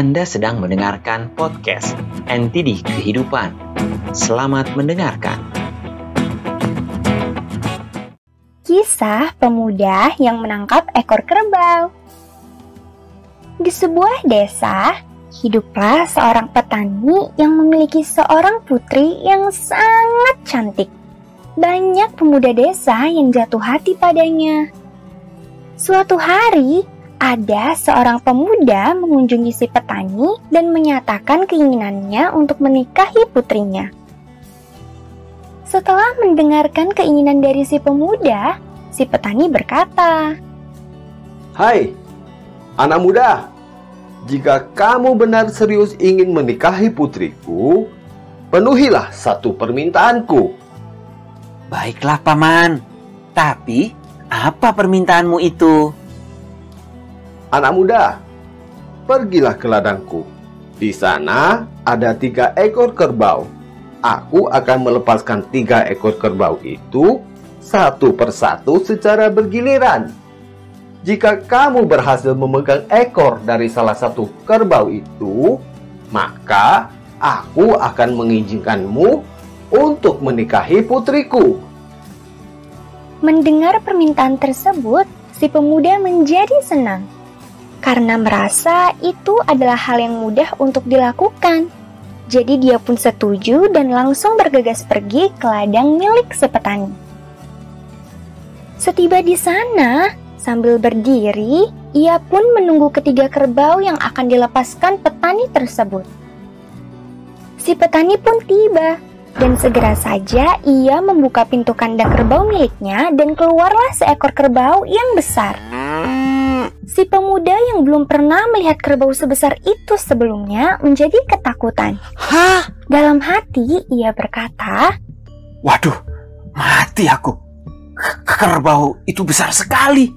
Anda sedang mendengarkan podcast NTD Kehidupan. Selamat mendengarkan. Kisah pemuda yang menangkap ekor kerbau. Di sebuah desa, hiduplah seorang petani yang memiliki seorang putri yang sangat cantik. Banyak pemuda desa yang jatuh hati padanya. Suatu hari, ada seorang pemuda mengunjungi si petani dan menyatakan keinginannya untuk menikahi putrinya. Setelah mendengarkan keinginan dari si pemuda, si petani berkata, Hai, anak muda, jika kamu benar serius ingin menikahi putriku, penuhilah satu permintaanku. Baiklah, Paman. Tapi, apa permintaanmu itu? Anak muda, pergilah ke ladangku. Di sana ada tiga ekor kerbau. Aku akan melepaskan tiga ekor kerbau itu satu persatu secara bergiliran. Jika kamu berhasil memegang ekor dari salah satu kerbau itu, maka aku akan mengizinkanmu untuk menikahi putriku. Mendengar permintaan tersebut, si pemuda menjadi senang karena merasa itu adalah hal yang mudah untuk dilakukan. Jadi dia pun setuju dan langsung bergegas pergi ke ladang milik si petani. Setiba di sana, sambil berdiri, ia pun menunggu ketiga kerbau yang akan dilepaskan petani tersebut. Si petani pun tiba, dan segera saja ia membuka pintu kandang kerbau miliknya dan keluarlah seekor kerbau yang besar. Si pemuda yang belum pernah melihat kerbau sebesar itu sebelumnya menjadi ketakutan. Hah? Dalam hati ia berkata, Waduh, mati aku. Kerbau itu besar sekali.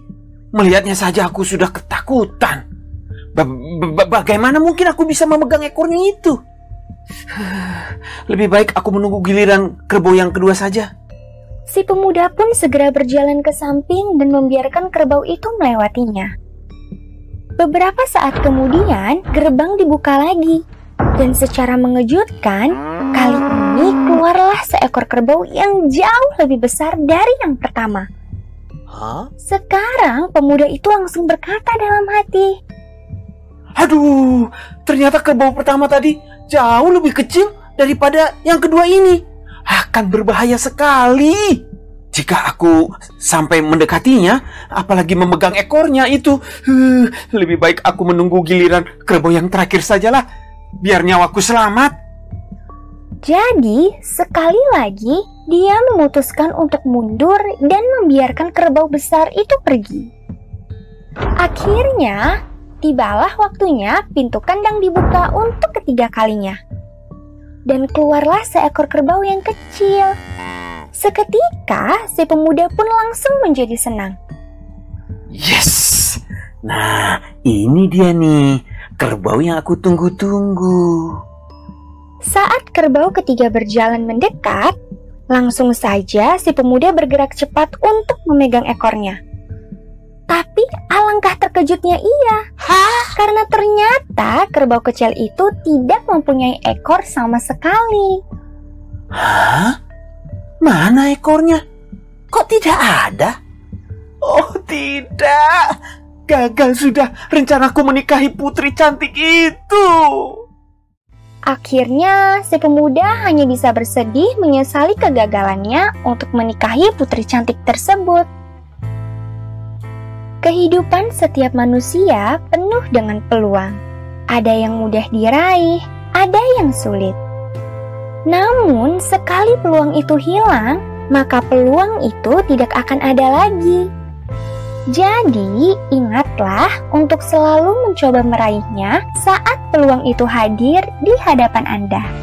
Melihatnya saja aku sudah ketakutan. Ba ba bagaimana mungkin aku bisa memegang ekornya itu? Lebih baik aku menunggu giliran kerbau yang kedua saja. Si pemuda pun segera berjalan ke samping dan membiarkan kerbau itu melewatinya. Beberapa saat kemudian, gerbang dibuka lagi. Dan secara mengejutkan, kali ini keluarlah seekor kerbau yang jauh lebih besar dari yang pertama. Hah? Sekarang pemuda itu langsung berkata dalam hati, Aduh, ternyata kerbau pertama tadi jauh lebih kecil daripada yang kedua ini. Akan berbahaya sekali. Jika aku sampai mendekatinya, apalagi memegang ekornya itu, uh, lebih baik aku menunggu giliran kerbau yang terakhir sajalah, biar nyawaku selamat. Jadi, sekali lagi dia memutuskan untuk mundur dan membiarkan kerbau besar itu pergi. Akhirnya, tibalah waktunya pintu kandang dibuka untuk ketiga kalinya. Dan keluarlah seekor kerbau yang kecil Seketika, si pemuda pun langsung menjadi senang. Yes! Nah, ini dia nih, kerbau yang aku tunggu-tunggu. Saat kerbau ketiga berjalan mendekat, langsung saja si pemuda bergerak cepat untuk memegang ekornya. Tapi alangkah terkejutnya ia, Hah? karena ternyata kerbau kecil itu tidak mempunyai ekor sama sekali. Hah? Mana ekornya? Kok tidak ada? Oh tidak, gagal sudah rencanaku menikahi putri cantik itu. Akhirnya, si pemuda hanya bisa bersedih menyesali kegagalannya untuk menikahi putri cantik tersebut. Kehidupan setiap manusia penuh dengan peluang. Ada yang mudah diraih, ada yang sulit. Namun, sekali peluang itu hilang, maka peluang itu tidak akan ada lagi. Jadi, ingatlah untuk selalu mencoba meraihnya saat peluang itu hadir di hadapan Anda.